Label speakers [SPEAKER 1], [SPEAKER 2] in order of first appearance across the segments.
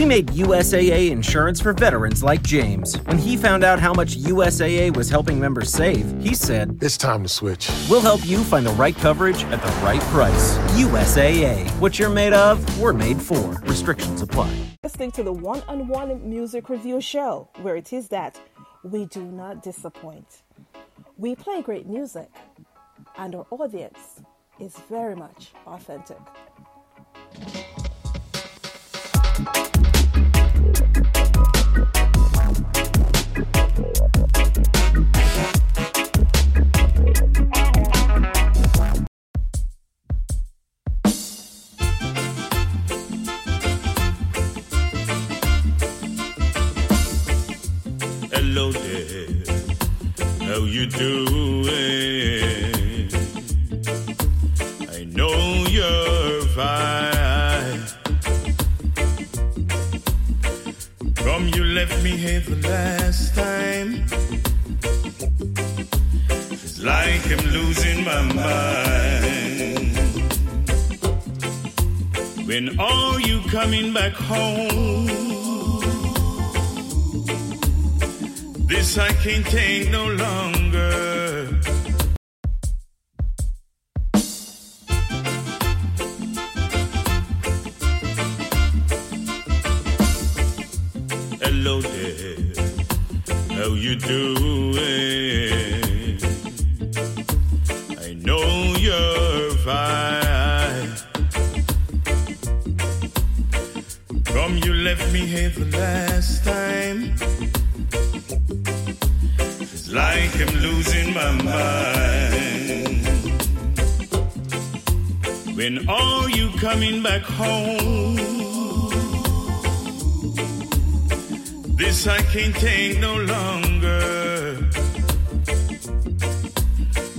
[SPEAKER 1] We made USAA insurance for veterans like James. When he found out how much USAA was helping members save, he said,
[SPEAKER 2] It's time to switch.
[SPEAKER 1] We'll help you find the right coverage at the right price. USAA. What you're made of, we're made for. Restrictions apply.
[SPEAKER 3] listening to the One on One Music Review Show, where it is that we do not disappoint. We play great music, and our audience is very much authentic.
[SPEAKER 4] There, how you doing? I know you're fine. From you left me here the last time. It's like I'm losing my mind. When are you coming back home? I can't take no longer. When are you coming back home? This I can't take no longer.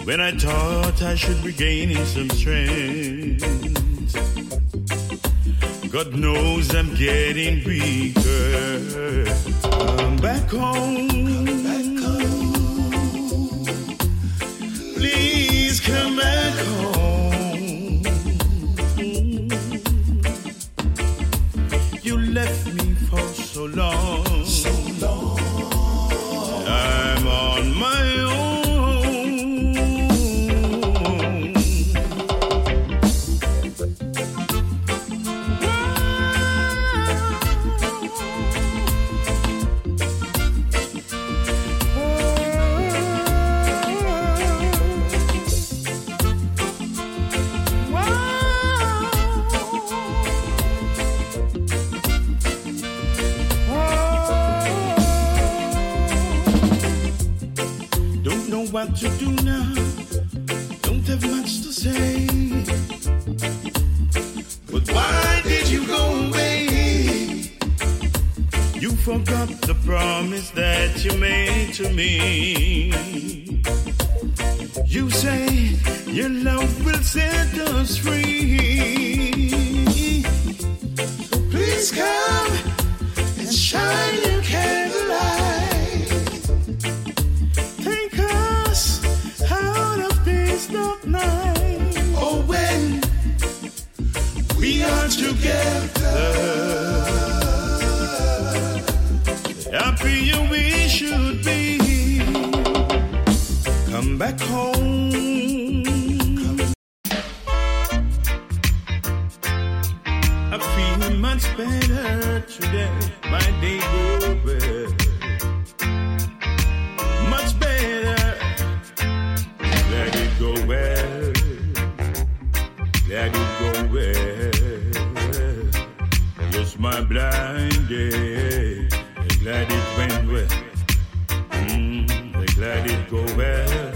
[SPEAKER 4] When I thought I should be gaining some strength, God knows I'm getting weaker. Come back home. Please come and shine your together, it go well.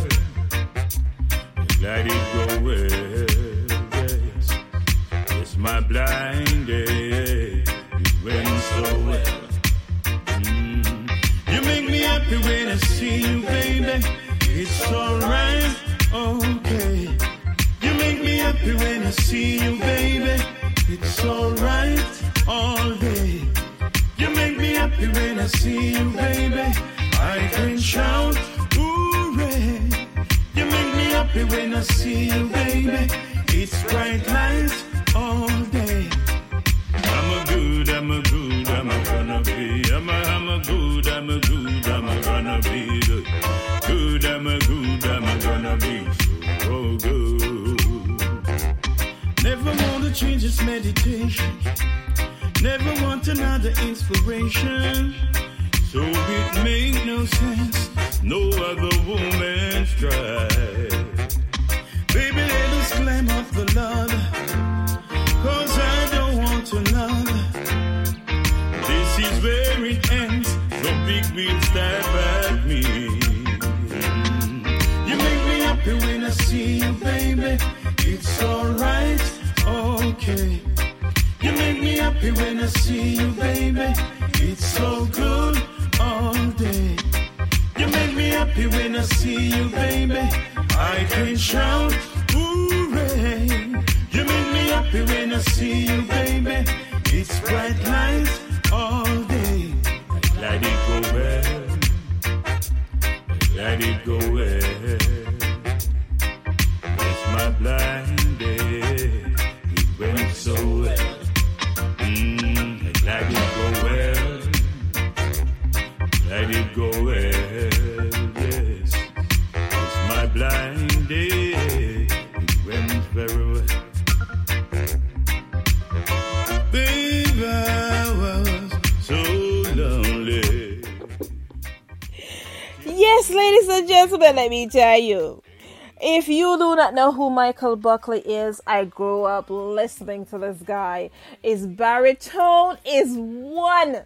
[SPEAKER 4] Glad it go well. Yes, it's my blind day. so well. Mm. You make me happy when I see you, baby. It's alright, okay. You make me happy when I see you, baby. It's alright all day. You make me happy when I see you, baby. I can shout, happy when I see you, baby. It's bright lights all day. I'm a good, I'm a good, I'm a gonna be. I'm a, I'm a good, I'm a good, I'm a gonna be good. Good, I'm a good, I'm a gonna be so good. Never want to change this meditation. Never want another inspiration. So it make no sense. No other woman's try. Baby, let us I don't want another. This is where it ends. Big wheel at me. You make me happy when I see you, baby. It's alright, okay. You make me happy when I see you, baby. It's so good all day. You make me happy when I see you, baby. I can shout, hooray. You make me happy when I see you, baby. It's bright lights all day. Let it go well. Let it go well.
[SPEAKER 3] And gentlemen, let me tell you. If you do not know who Michael Buckley is, I grew up listening to this guy. His baritone is one.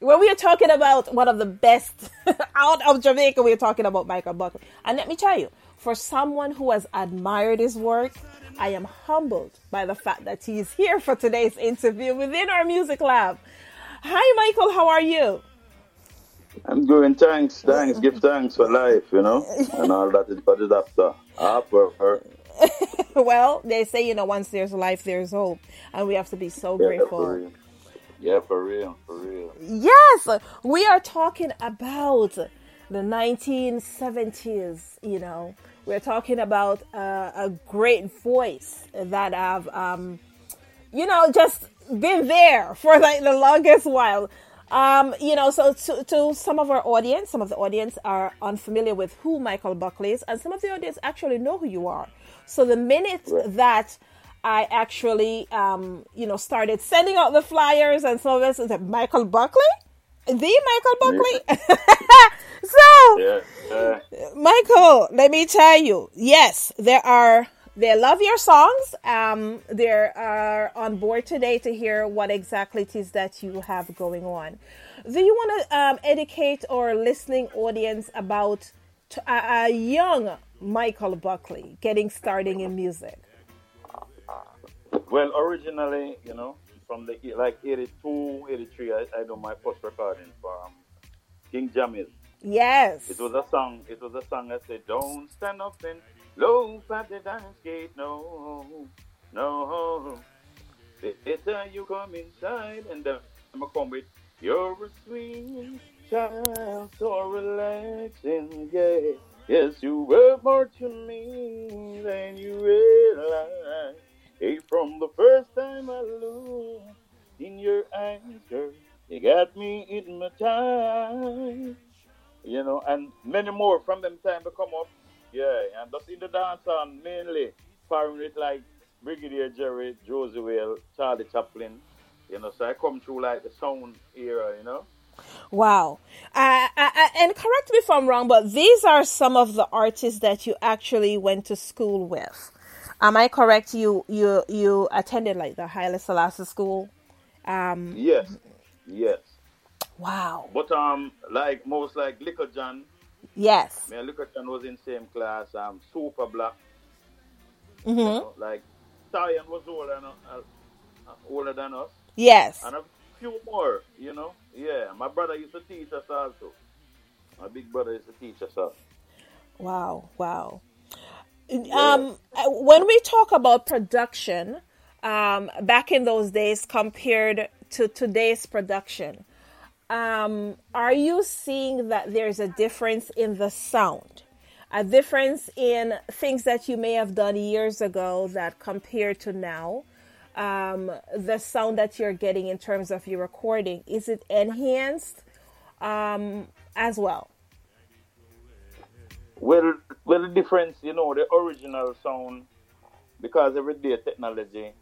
[SPEAKER 3] When we are talking about one of the best out of Jamaica, we are talking about Michael Buckley. And let me tell you, for someone who has admired his work, I am humbled by the fact that he is here for today's interview within our music lab. Hi, Michael, how are you?
[SPEAKER 2] I'm doing thanks, thanks, give thanks for life, you know, and all that is what is after. After her.
[SPEAKER 3] well, they say, you know, once there's life, there's hope. And we have to be so
[SPEAKER 2] Yeah,
[SPEAKER 3] grateful.
[SPEAKER 2] Yeah, for real, for real.
[SPEAKER 3] Yes, we are talking about the 1970s, you know. We're talking about uh, a great voice that have, um, you know, just been there for like the longest while. Um, you know, so to, to some of our audience, some of the audience are unfamiliar with who Michael Buckley is, and some of the audience actually know who you are. So the minute that I actually, um, you know, started sending out the flyers and some of us said, Michael Buckley? The Michael Buckley? so,
[SPEAKER 2] Yeah, yeah.
[SPEAKER 3] Michael, let me tell you, yes, there are. They love your songs. Um, they are on board today to hear what exactly it is that you have going on. Do you want to um, educate our listening audience about t- a, a young Michael Buckley getting starting in music?
[SPEAKER 2] Well, originally, you know, from the like 82, 83, I, I do my first recording for um, King Jammy.
[SPEAKER 3] Yes.
[SPEAKER 2] It was a song. It was a song that said, "Don't stand up and loaf at the dance gate, no, no. Later you come inside, and then I'ma come with you're a sweet child, so relaxing, yeah. Yes, you were more to me than you realize. Hey, from the first time I looked in your eyes, girl, you got me in my time. you know, and many more from them time to come up. Yeah, and just in the dance on mainly firing it like Brigadier Jerry, Josey Wales, Charlie Chaplin. You know, so I come through like the sound era, you know.
[SPEAKER 3] Wow. Uh, uh, uh, and correct me if I'm wrong, but these are some of the artists that you actually went to school with. Am I correct? You you you attended like the Haile Selassie school. Um,
[SPEAKER 2] Yes, yes.
[SPEAKER 3] wow.
[SPEAKER 2] But um, like most like Little John,
[SPEAKER 3] Yes.
[SPEAKER 2] me and was in same class. Um, Super Black.
[SPEAKER 3] hmm
[SPEAKER 2] You know, like Zion was older than, uh, uh, older than us.
[SPEAKER 3] Yes.
[SPEAKER 2] And a few more, you know. Yeah, my brother used to teach us also. My big brother used to teach us also.
[SPEAKER 3] Wow, wow. Um, when we talk about production, um, back in those days compared to today's production, um, are you seeing that there's a difference in the sound? A difference in things that you may have done years ago that compared to now? Um, the sound that you're getting in terms of your recording, is it enhanced um, as well?
[SPEAKER 2] Well, well, the difference, you know, the original sound, because everyday technology,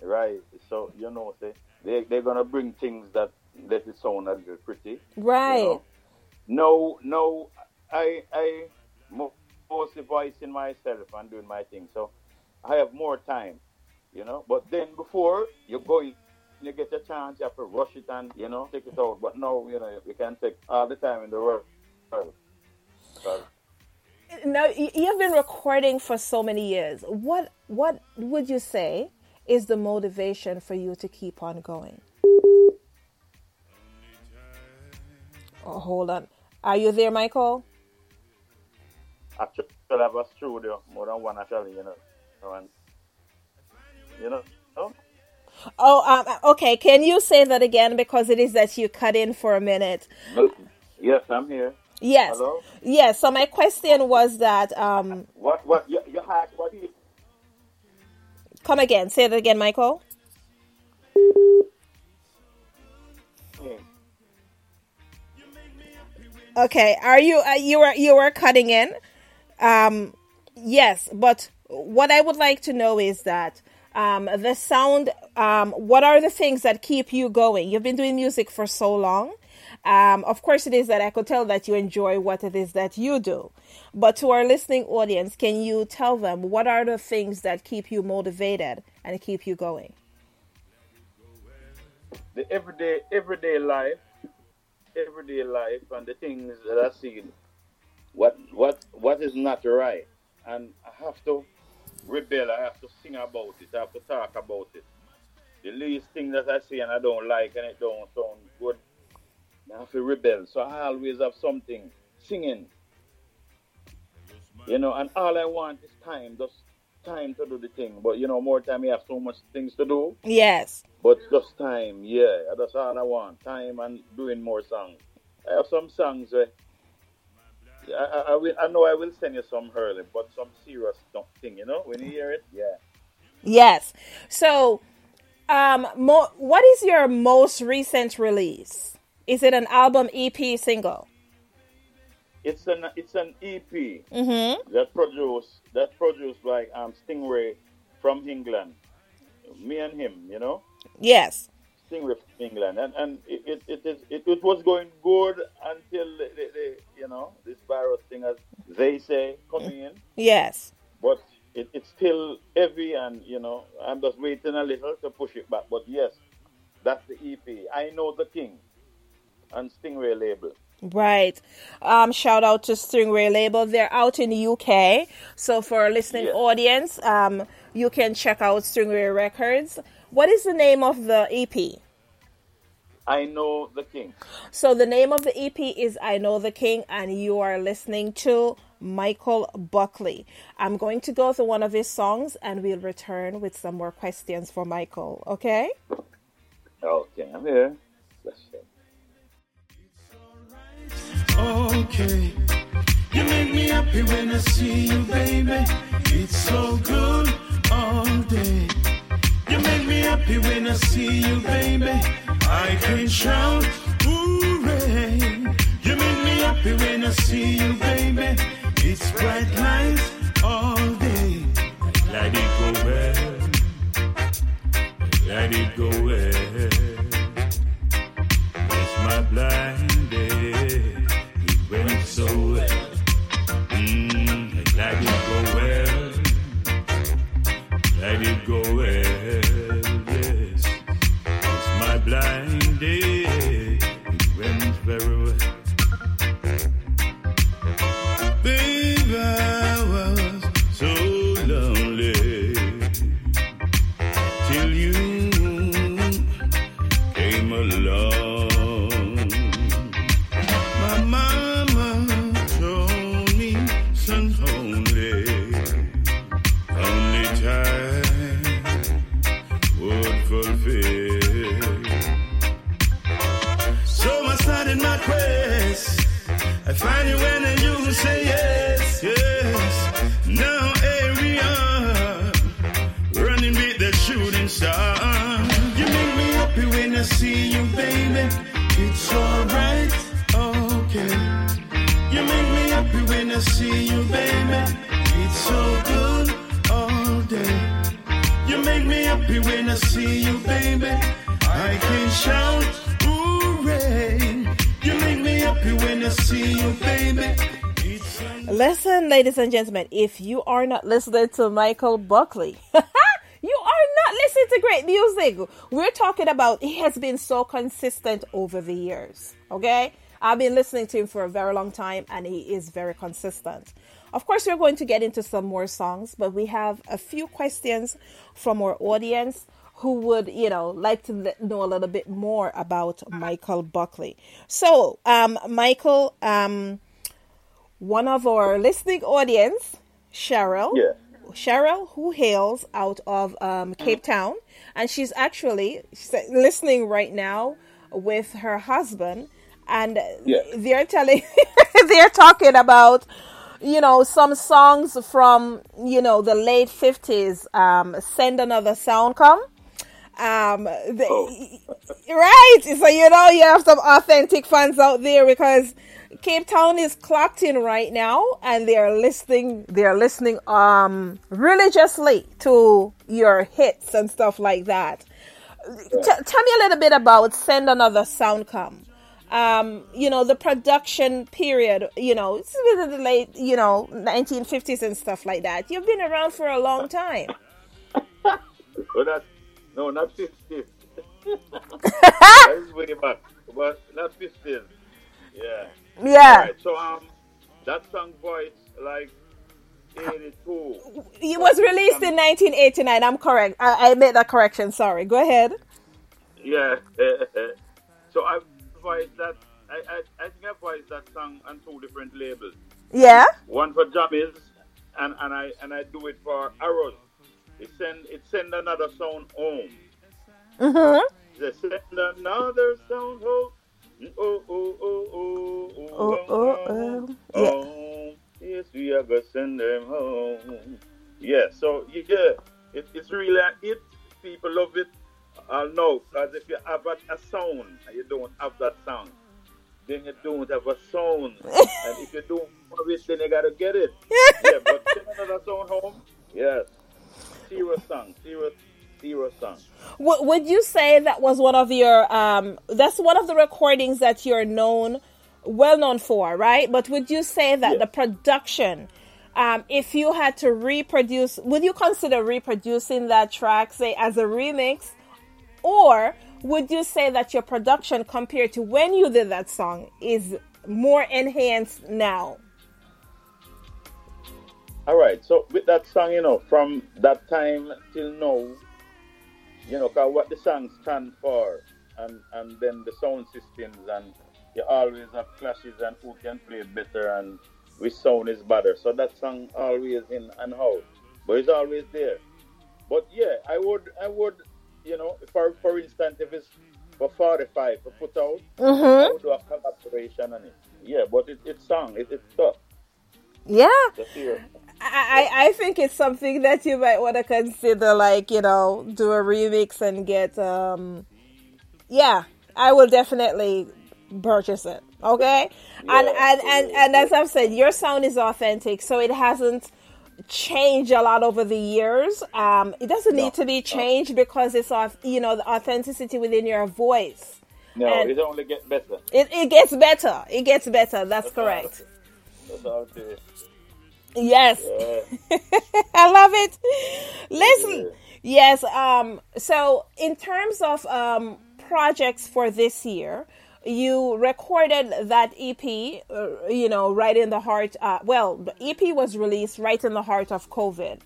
[SPEAKER 2] right? So you know, say they they're gonna bring things that let it sound a little pretty.
[SPEAKER 3] Right.
[SPEAKER 2] You know? No, no, I I mo- mostly voicing myself and doing my thing, so I have more time, you know. But then before you go, in, you get a chance, you have to rush it and you know take it out. But now, you know, you can't take all the time in the world. So,
[SPEAKER 3] Now you've been recording for so many years. What what would you say is the motivation for you to keep on going? Oh, hold on. Are you there, Michael?
[SPEAKER 2] actually, I was through there more than one actually, you know, and you know. Oh,
[SPEAKER 3] Oh, um, okay. Can you say that again because it is that you cut in for a minute?
[SPEAKER 2] yes, I'm here.
[SPEAKER 3] Yes.
[SPEAKER 2] Hello?
[SPEAKER 3] Yes. So my question was that. Um,
[SPEAKER 2] What? What? You, you had what? You,
[SPEAKER 3] come again. Say that again, Michael. Okay. Are you uh, you were you were cutting in? Um, yes, but what I would like to know is that um, the sound. Um, what are the things that keep you going? You've been doing music for so long. Um, of course, it is that I could tell that you enjoy what it is that you do. But to our listening audience, can you tell them what are the things that keep you motivated and keep you going?
[SPEAKER 2] the everyday, everyday life, everyday life, and the things that I see, what, what, what is not right, and I have to rebel. I have to sing about it. I have to talk about it. The least thing that I see and I don't like and it don't sound good, I have to rebel. So I always have something singing. You know, and all I want is time, just time to do the thing. But you know, more time, you have so much things to do.
[SPEAKER 3] Yes.
[SPEAKER 2] But just time, yeah, that's all I want. Time and doing more songs. I have some songs where I, I, I, will, I know I will send you some early, but some serious th- thing, you know, when you hear it, yeah.
[SPEAKER 3] Yes. So, um, mo- what is your most recent release? Is it an album, EP, single?
[SPEAKER 2] It's an it's an EP
[SPEAKER 3] Mm-hmm.
[SPEAKER 2] that produced that produced by um Stingray from England. Me and him, you know.
[SPEAKER 3] Yes.
[SPEAKER 2] Stingray from England, and and it it, it, is, it, it was going good until you know this virus thing, as they say, coming in.
[SPEAKER 3] Yes.
[SPEAKER 2] but it, it's still heavy and you know i'm just waiting a little to push it back but yes that's the ep i know the king and stingray label
[SPEAKER 3] Right. Um, shout out to Stingray Label. They're out in the UK. So for listening
[SPEAKER 2] Yeah.
[SPEAKER 3] audience, um, you can check out Stingray Records. What is the name of the EP?
[SPEAKER 2] i know the king
[SPEAKER 3] So the name of the EP is I Know the King, and you are listening to Michael Buckley. I'm going to go through one of his songs, and we'll return with some more questions for Michael. Okay?
[SPEAKER 2] okay i'm here you.
[SPEAKER 4] Okay. You make me happy when I see you, baby. It's so good all day. You make me happy when I see you, baby. I can shout, hooray. You make me happy when I see you, baby. It's bright lights all day. Let it go well. Let it go well. It's my blind it go.
[SPEAKER 3] Ladies and gentlemen, if you are not listening to Michael Buckley, you are not listening to great music. We're talking about he has been so consistent over the years. Okay? I've been listening to him for a very long time and he is very consistent. Of course, we're going to get into some more songs, but we have a few questions from our audience who would, you know, like to know a little bit more about Michael Buckley. So, um, Michael, um, one of our listening audience, Cheryl.
[SPEAKER 2] Yeah.
[SPEAKER 3] Cheryl, who hails out of um, Cape Town, and she's actually listening right now with her husband, and
[SPEAKER 2] Yeah.
[SPEAKER 3] they're telling, they're talking about, you know, some songs from you know the late fifties. Um, Send another sound come. Um, the, right. So you know you have some authentic fans out there because Cape Town is clocked in right now, and they are listening. They are listening um religiously to your hits and stuff like that. T- tell me a little bit about Send Another Sound Come. Um, you know the production period. You know it's within the late, you know, 1950s and stuff like that. You've been around for a long time.
[SPEAKER 2] Well, that's no, not 15. that is way back, but not 15. Yeah.
[SPEAKER 3] Yeah.
[SPEAKER 2] So um, that song voice like 82.
[SPEAKER 3] It was released in 1989. I'm correct. I, I made that correction. Sorry. Go ahead.
[SPEAKER 2] Yeah. so I voiced that. I, I, I think I voiced that song on two different labels.
[SPEAKER 3] Yeah.
[SPEAKER 2] One for Jammies, and, and I and I do it for Arrows. It send it send another sound home.
[SPEAKER 3] Mhm.
[SPEAKER 2] They send another sound home. Oh oh oh oh oh
[SPEAKER 3] Oh, oh, oh.
[SPEAKER 2] Yes, we are gonna send them home. Yeah, so yeah, it, it's really a hit. People love it. I know, because if you have a, a sound and you don't have that sound, then you don't have a sound. and if you don't have it, then you gotta get it. yeah, but send another sound home. Yes, serious song, serious, serious song.
[SPEAKER 3] W- would you say that was one of your um? That's one of the recordings that you're known, well known for, right? But would you say that
[SPEAKER 2] Yeah.
[SPEAKER 3] the production, um, if you had to reproduce, would you consider reproducing that track, say as a remix, or would you say that your production compared to when you did that song is more enhanced now?
[SPEAKER 2] All right. So with that song, you know, from that time till now, you know, 'cause what the song stand for, and and then the sound systems, and you always have clashes, and who can play better, and which sound is better. So that song always in and out, but it's always there. But yeah, I would, I would, you know, for for instance, if it's for 45 to put out, mm-hmm. I would do a collaboration on it. Yeah, but it, it's song, it, it's tough.
[SPEAKER 3] Yeah. I, I think it's something that you might want to consider, like you know, do a remix and get. um Yeah, I will definitely purchase it. Okay, and
[SPEAKER 2] Yeah,
[SPEAKER 3] and and and as I've said, your sound is authentic, so it hasn't changed a lot over the years. Um, it doesn't need to be changed because it's off, you know, the authenticity within your voice.
[SPEAKER 2] No,
[SPEAKER 3] And-
[SPEAKER 2] it only get better.
[SPEAKER 3] It it gets better. It gets better. That's correct.
[SPEAKER 2] That's it is.
[SPEAKER 3] Yes.
[SPEAKER 2] Yeah.
[SPEAKER 3] I love it. Listen, yes. Um. So, in terms of um projects for this year, you recorded that EP. Uh, you know, right in the heart. Uh, well, the EP was released right in the heart of COVID,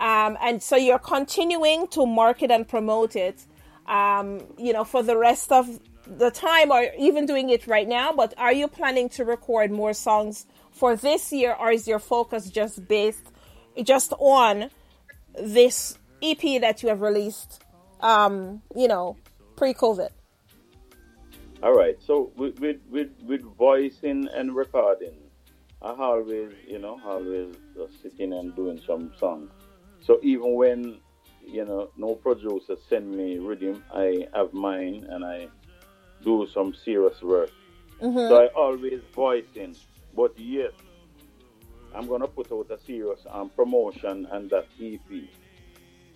[SPEAKER 3] um, and so you're continuing to market and promote it. Um, you know, for the rest of the time, or even doing it right now. But are you planning to record more songs for this year, or is your focus just based just on this EP that you have released, um, you know, pre-COVID.
[SPEAKER 2] All right. So with with with, with voicing and recording, I always, you know, always sitting and doing some songs. So even when, you know, no producer send me rhythm, I have mine and I do some serious work. So I always voicing. But yes, I'm gonna put out a serious um, promotion and that EP.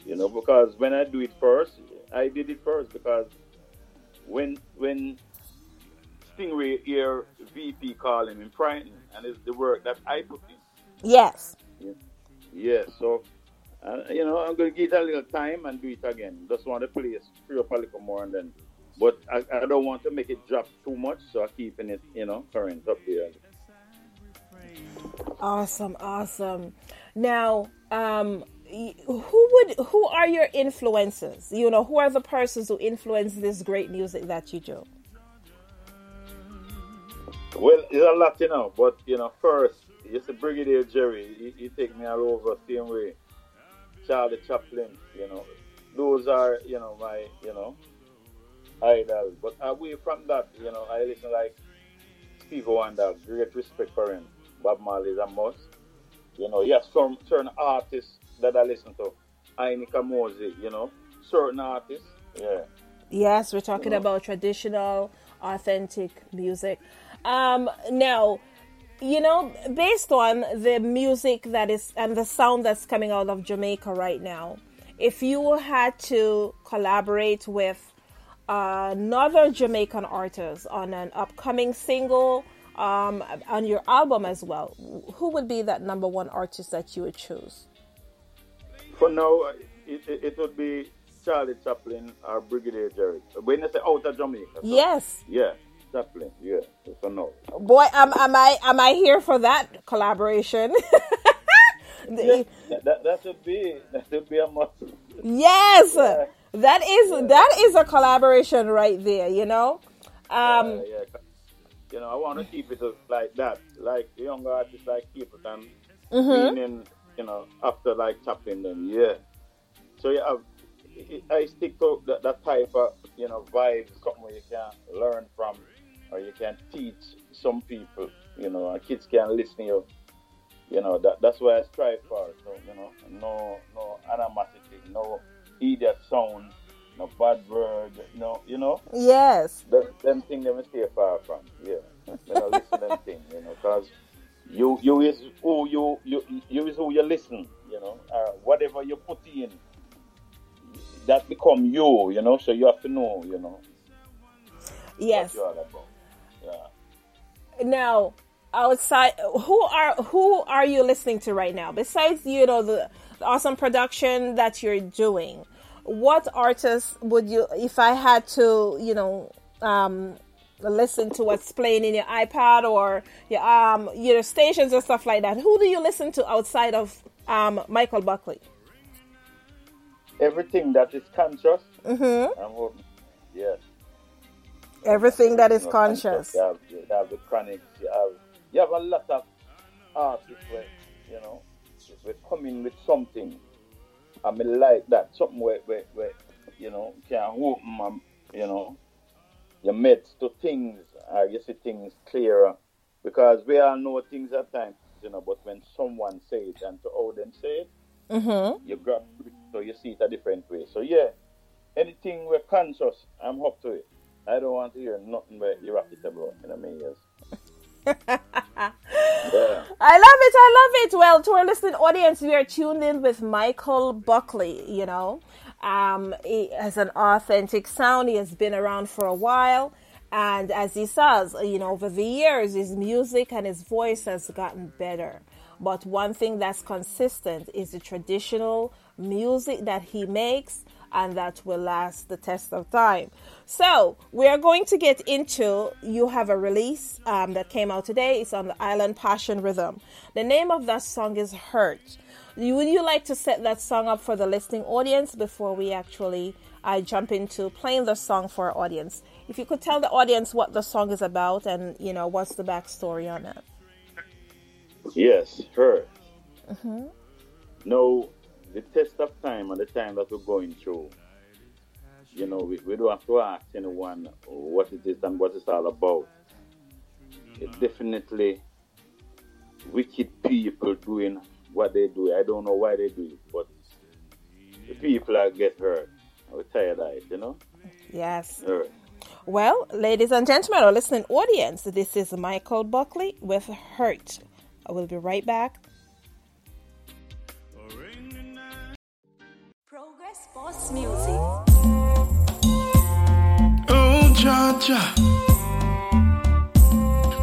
[SPEAKER 2] You know, because when I do it first, I did it first because when when Stingray hear VP calling him in frightened and it's the work that I put in.
[SPEAKER 3] Yes.
[SPEAKER 2] Yeah, so uh, you know, I'm gonna give it a little time and do it again. Just want to play it, free up a little more and then but I, I don't want to make it drop too much, so I'm keeping it, you know, current up there.
[SPEAKER 3] Awesome, awesome. Now, um, who would who are your influences? You know, who are the persons who influence this great music that you do?
[SPEAKER 2] Well, it's a lot, you know, but you know, first, it's a Brigadier Jerry. He, he take me all over same way. Charlie Chaplin, you know, those are, you know, my, you know, idols. But away from that, you know, I listen like Steve Wonder, great respect for him. Bob Marley is a must. You know, yes, some certain artists that I listen to. Ini Kamoze, you know, certain artists, yeah.
[SPEAKER 3] Yes, we're talking
[SPEAKER 2] Yeah.
[SPEAKER 3] about traditional, authentic music. Um, now, you know, based on the music that is and the sound that's coming out of Jamaica right now, if you had to collaborate with another Jamaican artist on an upcoming single, um, on your album as well, who would be that number one artist that you would choose?
[SPEAKER 2] For now, it, it, it would be Charlie Chaplin or Brigadier Jerry. When you say out of Jamaica. so-
[SPEAKER 3] Yes,
[SPEAKER 2] Yeah, Chaplin, yeah, for now.
[SPEAKER 3] boy, am, am I am I here for that collaboration?
[SPEAKER 2] Yeah, that, that, would be, that would be a must.
[SPEAKER 3] Yes, that is that is a collaboration right there. You know, um,
[SPEAKER 2] yeah, yeah. You know, I want to keep it like that. Like the younger artists like Capleton,
[SPEAKER 3] Mm-hmm.
[SPEAKER 2] meaning, you know, after like Chaplin, then yeah. So yeah, I, I stick to that, that type of, you know, vibe, something where you can learn from or you can teach some people, you know, and kids can listen to you. You know, that, that's what I strive for. So, you know, no no animosity, no idiot sound, no bad word, no, you know.
[SPEAKER 3] yes,
[SPEAKER 2] Them, them thing them stay far from. Yeah. You know, listen them thing, you know, because you you is who you you you is who you listen, you know. Uh, whatever you put in, that become you, you know. So you have to know, you know,
[SPEAKER 3] yes.
[SPEAKER 2] what you're about. Yeah.
[SPEAKER 3] Now, outside, who are who are you listening to right now? Besides, you know, the awesome production that you're doing, what artists would you, if I had to, you know, um, listen to what's playing in your iPad or your um your stations and stuff like that? Who do you listen to outside of um Michael Buckley?
[SPEAKER 2] Everything that is conscious,
[SPEAKER 3] Mm-hmm.
[SPEAKER 2] I'm. Yes.
[SPEAKER 3] Everything that is
[SPEAKER 2] You know,
[SPEAKER 3] conscious.
[SPEAKER 2] You have, you have the Chronixx. You have you have a lot of artists where you know we're coming with something. I mean, like that something where, where, where you know can open, um, you know, your midst to things. You see things clearer because we all know things at times, you know. But when someone say it and to how them say it,
[SPEAKER 3] Mm-hmm.
[SPEAKER 2] you grab it, so you see it a different way. So yeah, anything we're conscious, I'm up to it. I don't want to hear nothing where you rap it about in a million years.
[SPEAKER 3] I love it. I love it. Well, to our listening audience, we are tuned in with Michael Buckley. You know, um, he has an authentic sound. He has been around for a while, and as he says, you know, over the years, his music and his voice has gotten better. But one thing that's consistent is the traditional music that he makes and that will last the test of time. So we are going to get into. You have a release um, that came out today. It's on the Island Passion Rhythm. The name of that song is "Hurt." Would you like to set that song up for the listening audience before we actually I jump into playing the song for our audience? If you could tell the audience what the song is about and you know what's the backstory on it.
[SPEAKER 2] Yes, her. No, the test of time and the time that we're going through, you know, we, we don't have to ask anyone what it is and what it's all about. It's definitely wicked people doing what they do. I don't know why they do it, but the people are get hurt. I'm tired of it, you know.
[SPEAKER 3] Yes.
[SPEAKER 2] Hurt.
[SPEAKER 3] Well, ladies and gentlemen, our listening audience, this is Michael Buckley with Hurt. I will be right back.
[SPEAKER 5] Boss Music.
[SPEAKER 4] Oh, Georgia.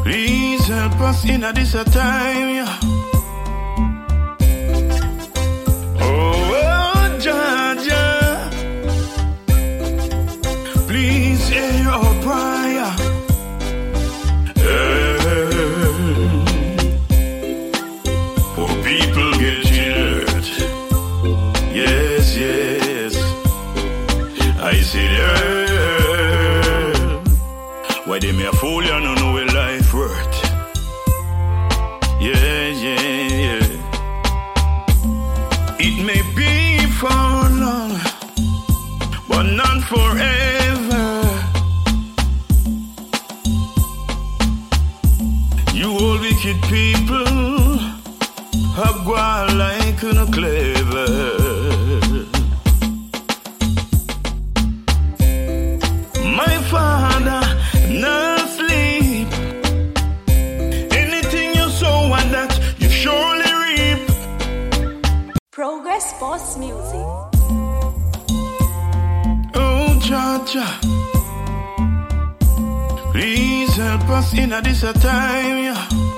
[SPEAKER 4] Please help us in a this time, yeah. Georgia. Please help us in a this time, yeah.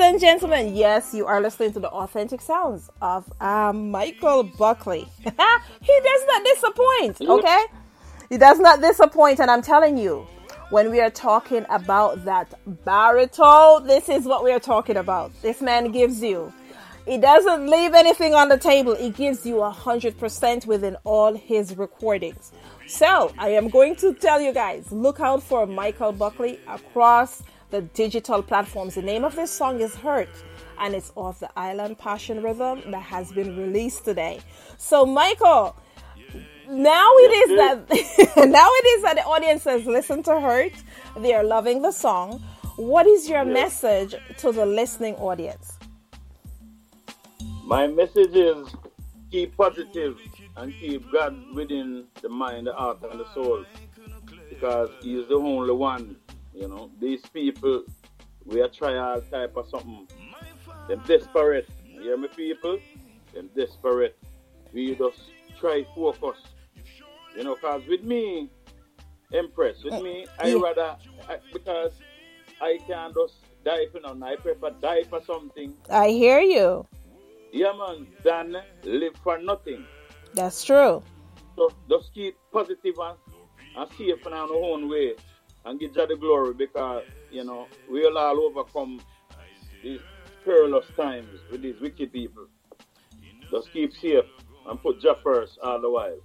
[SPEAKER 4] And
[SPEAKER 3] gentlemen, yes, you are listening to the authentic sounds of um, Michael Buckley. he does not disappoint, okay? He does not disappoint, and I'm telling you, when we are talking about that baritone, this is what we are talking about. This man gives you. He doesn't leave anything on the table. He gives you a hundred percent within all his recordings. So I am going to tell you guys, look out for Michael Buckley across the digital platforms. The name of this song is Hurt, and it's off the Island Passion Riddim that has been released today. So Michael, now it is that now it is that the audience has listened to Hurt. They are loving the song. What is your message to the listening audience?
[SPEAKER 2] My message is keep positive and keep God within the mind, the heart, and the soul. Because He is the only one. You know, these people, we are trying all type of something. Them desperate. You hear me, people? Them desperate. We just try focus. You know, because with me, Empress, with me, I rather, I, because I can't just die for nothing. I prefer die for something.
[SPEAKER 3] I hear you.
[SPEAKER 2] Yeah, man, than live for nothing.
[SPEAKER 3] That's true.
[SPEAKER 2] So just keep positive and, and safe in our own way and give God the glory because, you know, we'll all overcome these perilous times with these wicked people. Just keep safe and put Jah first all the while.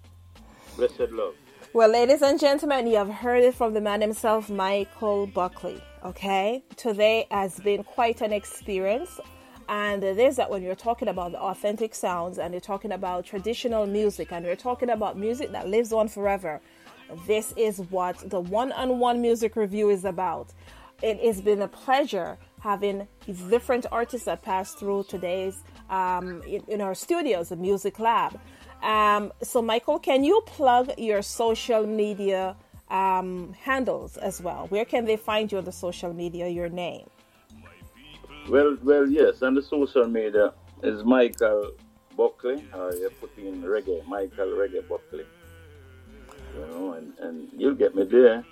[SPEAKER 2] Blessed love.
[SPEAKER 3] Well, ladies and gentlemen, you have heard it from the man himself, Michael Buckley. Okay, today has been quite an experience, and it is that when you're talking about the authentic sounds and you're talking about traditional music and you're talking about music that lives on forever, this is what the one-on-one music review is about. It has been a pleasure having these different artists that pass through today's um, in, in our studios, the Music Lab. Um, so, Michael, can you plug your social media um, handles as well? Where can they find you on the social media, your name?
[SPEAKER 2] Well, well, yes, and the social media is Michael Buckley, or you put in reggae, Michael Reggae Buckley. You know, and, and you'll get me there.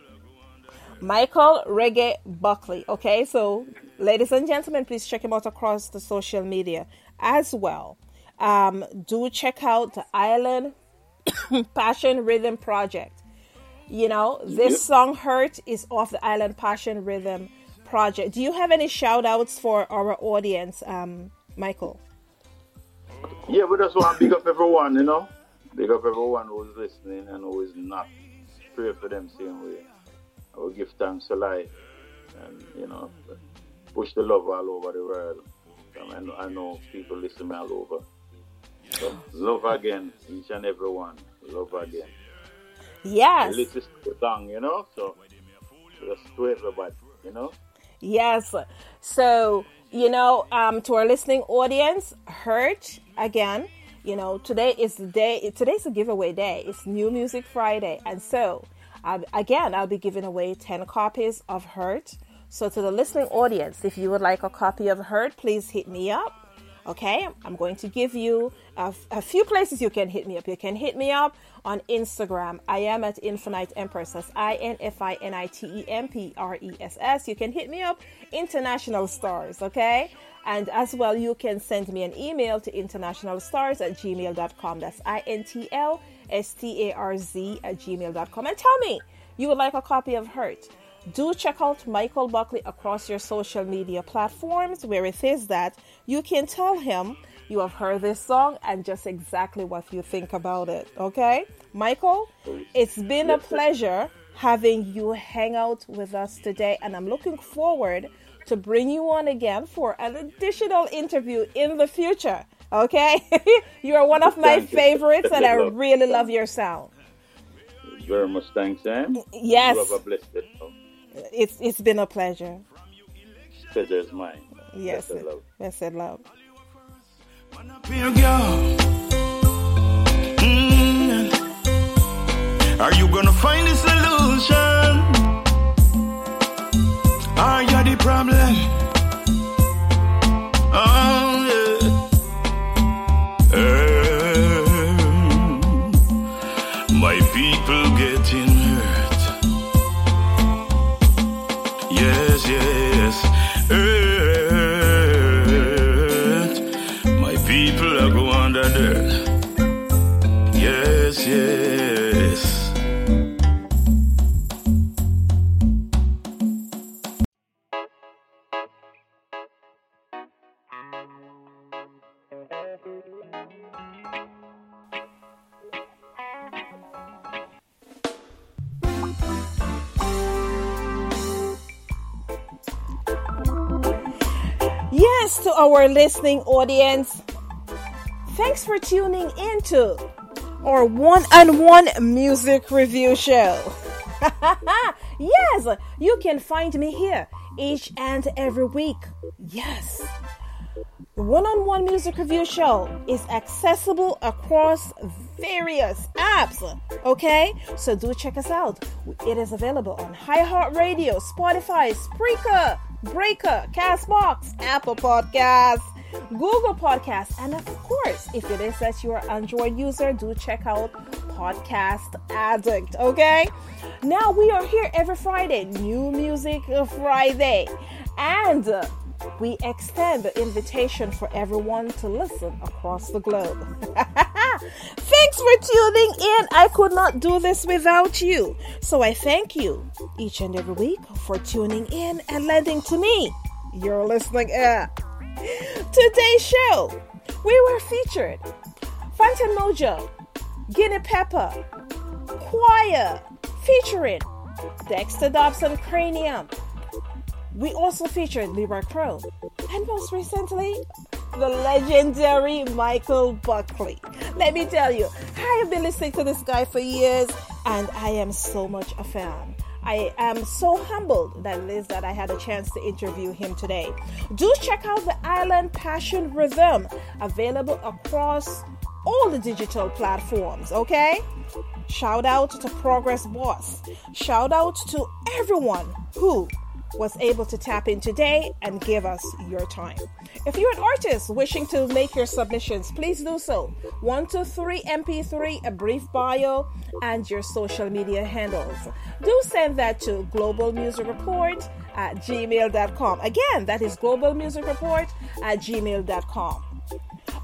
[SPEAKER 3] Michael Reggae Buckley. Okay, so ladies and gentlemen, please check him out across the social media as well. Um, do check out the Island Passion Riddim Project. You know, this
[SPEAKER 2] Yep.
[SPEAKER 3] song Hurt is off the Island Passion Riddim Project. Do you have any shout outs for our audience, um, Michael?
[SPEAKER 2] Yeah, we just want to big up everyone, you know. Big up everyone who's listening and who is not. Pray for them same way. I will give thanks to life and, you know, push the love all over the world. I know, I know people listen all over. So, love again, each and everyone. Love again.
[SPEAKER 3] Yes.
[SPEAKER 2] The list is too you know, so just to everybody, you know.
[SPEAKER 3] Yes. So, you know, um, to our listening audience, hurt again. You know, today is the day, today's a giveaway day. It's New Music Friday. And so, um, again, I'll be giving away 10 copies of Hurt. So, to the listening audience, if you would like a copy of Hurt, please hit me up. Okay, I'm going to give you a, a few places you can hit me up. You can hit me up on Instagram. I am at Infinite Empress. That's I N F I N I T E M P R E S S. You can hit me up, International Stars. Okay, and as well, you can send me an email to internationalstars at gmail.com. That's I N T L S T A R Z at gmail.com. And tell me you would like a copy of Hurt do check out Michael Buckley across your social media platforms where it is that you can tell him you have heard this song and just exactly what you think about it. Okay? Michael, it's been a pleasure having you hang out with us today, and I'm looking forward to bring you on again for an additional interview in the future. Okay? you are one of my
[SPEAKER 2] Thank you.
[SPEAKER 3] favorites, and I really love your sound.
[SPEAKER 2] Very much thanks, Sam.
[SPEAKER 3] Yes.
[SPEAKER 2] You have a blessed day.
[SPEAKER 3] It's it's been a pleasure.
[SPEAKER 2] Pleasure is mine.
[SPEAKER 3] Yes,
[SPEAKER 2] Blessed love.
[SPEAKER 3] blessed love.
[SPEAKER 4] Mm. Are you gonna find a solution? Are you the problem?
[SPEAKER 3] Our listening audience, thanks for tuning into our one on one music review show. yes, you can find me here each and every week. Yes. one on one music review show is accessible across various apps. Okay? So do check us out. It is available on iHeartRadio, Spotify, Spreaker, Breaker, Castbox, Apple Podcasts. Google Podcasts, and of course, if it is that you're an Android user, do check out Podcast Addict. Okay, now we are here every Friday, New Music Friday, and uh, we extend the invitation for everyone to listen across the globe. Thanks for tuning in. I could not do this without you. So I thank you each and every week for tuning in and lending to me your listening ear. Today's show, we were featured Phantom Mojo, Guinea Pepper, Choir, featuring Dexter Dobson Cranium. We also featured Libra Crow, and most recently, the legendary Michael Buckley. Let me tell you, I have been listening to this guy for years, and I am so much a fan. I am so humbled that is that I had a chance to interview him today. Do check out the Island Passion Riddim, available across all the digital platforms, okay? Shout out to Progress Boss. Shout out to everyone who was able to tap in today and give us your time. If you're an artist wishing to make your submissions, please do so. 123 MP3, a brief bio, and your social media handles. Do send that to Global Music Report at gmail.com. Again, that is Global Music Report at gmail.com.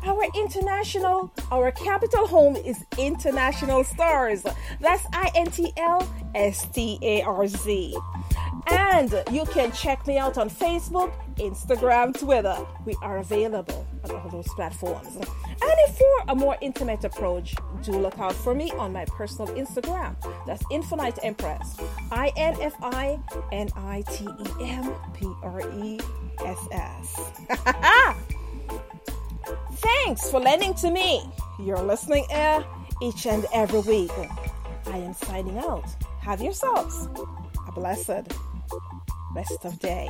[SPEAKER 3] Our international, our capital home is International Stars. That's I N T L S T A R Z. And you can check me out on Facebook, Instagram, Twitter. We are available on all those platforms. And if for a more intimate approach, do look out for me on my personal Instagram. That's Infinite Empress. I N F I N I T E M P R E S S. Thanks for lending to me your listening ear each and every week. I am signing out. Have yourselves a blessed rest of day.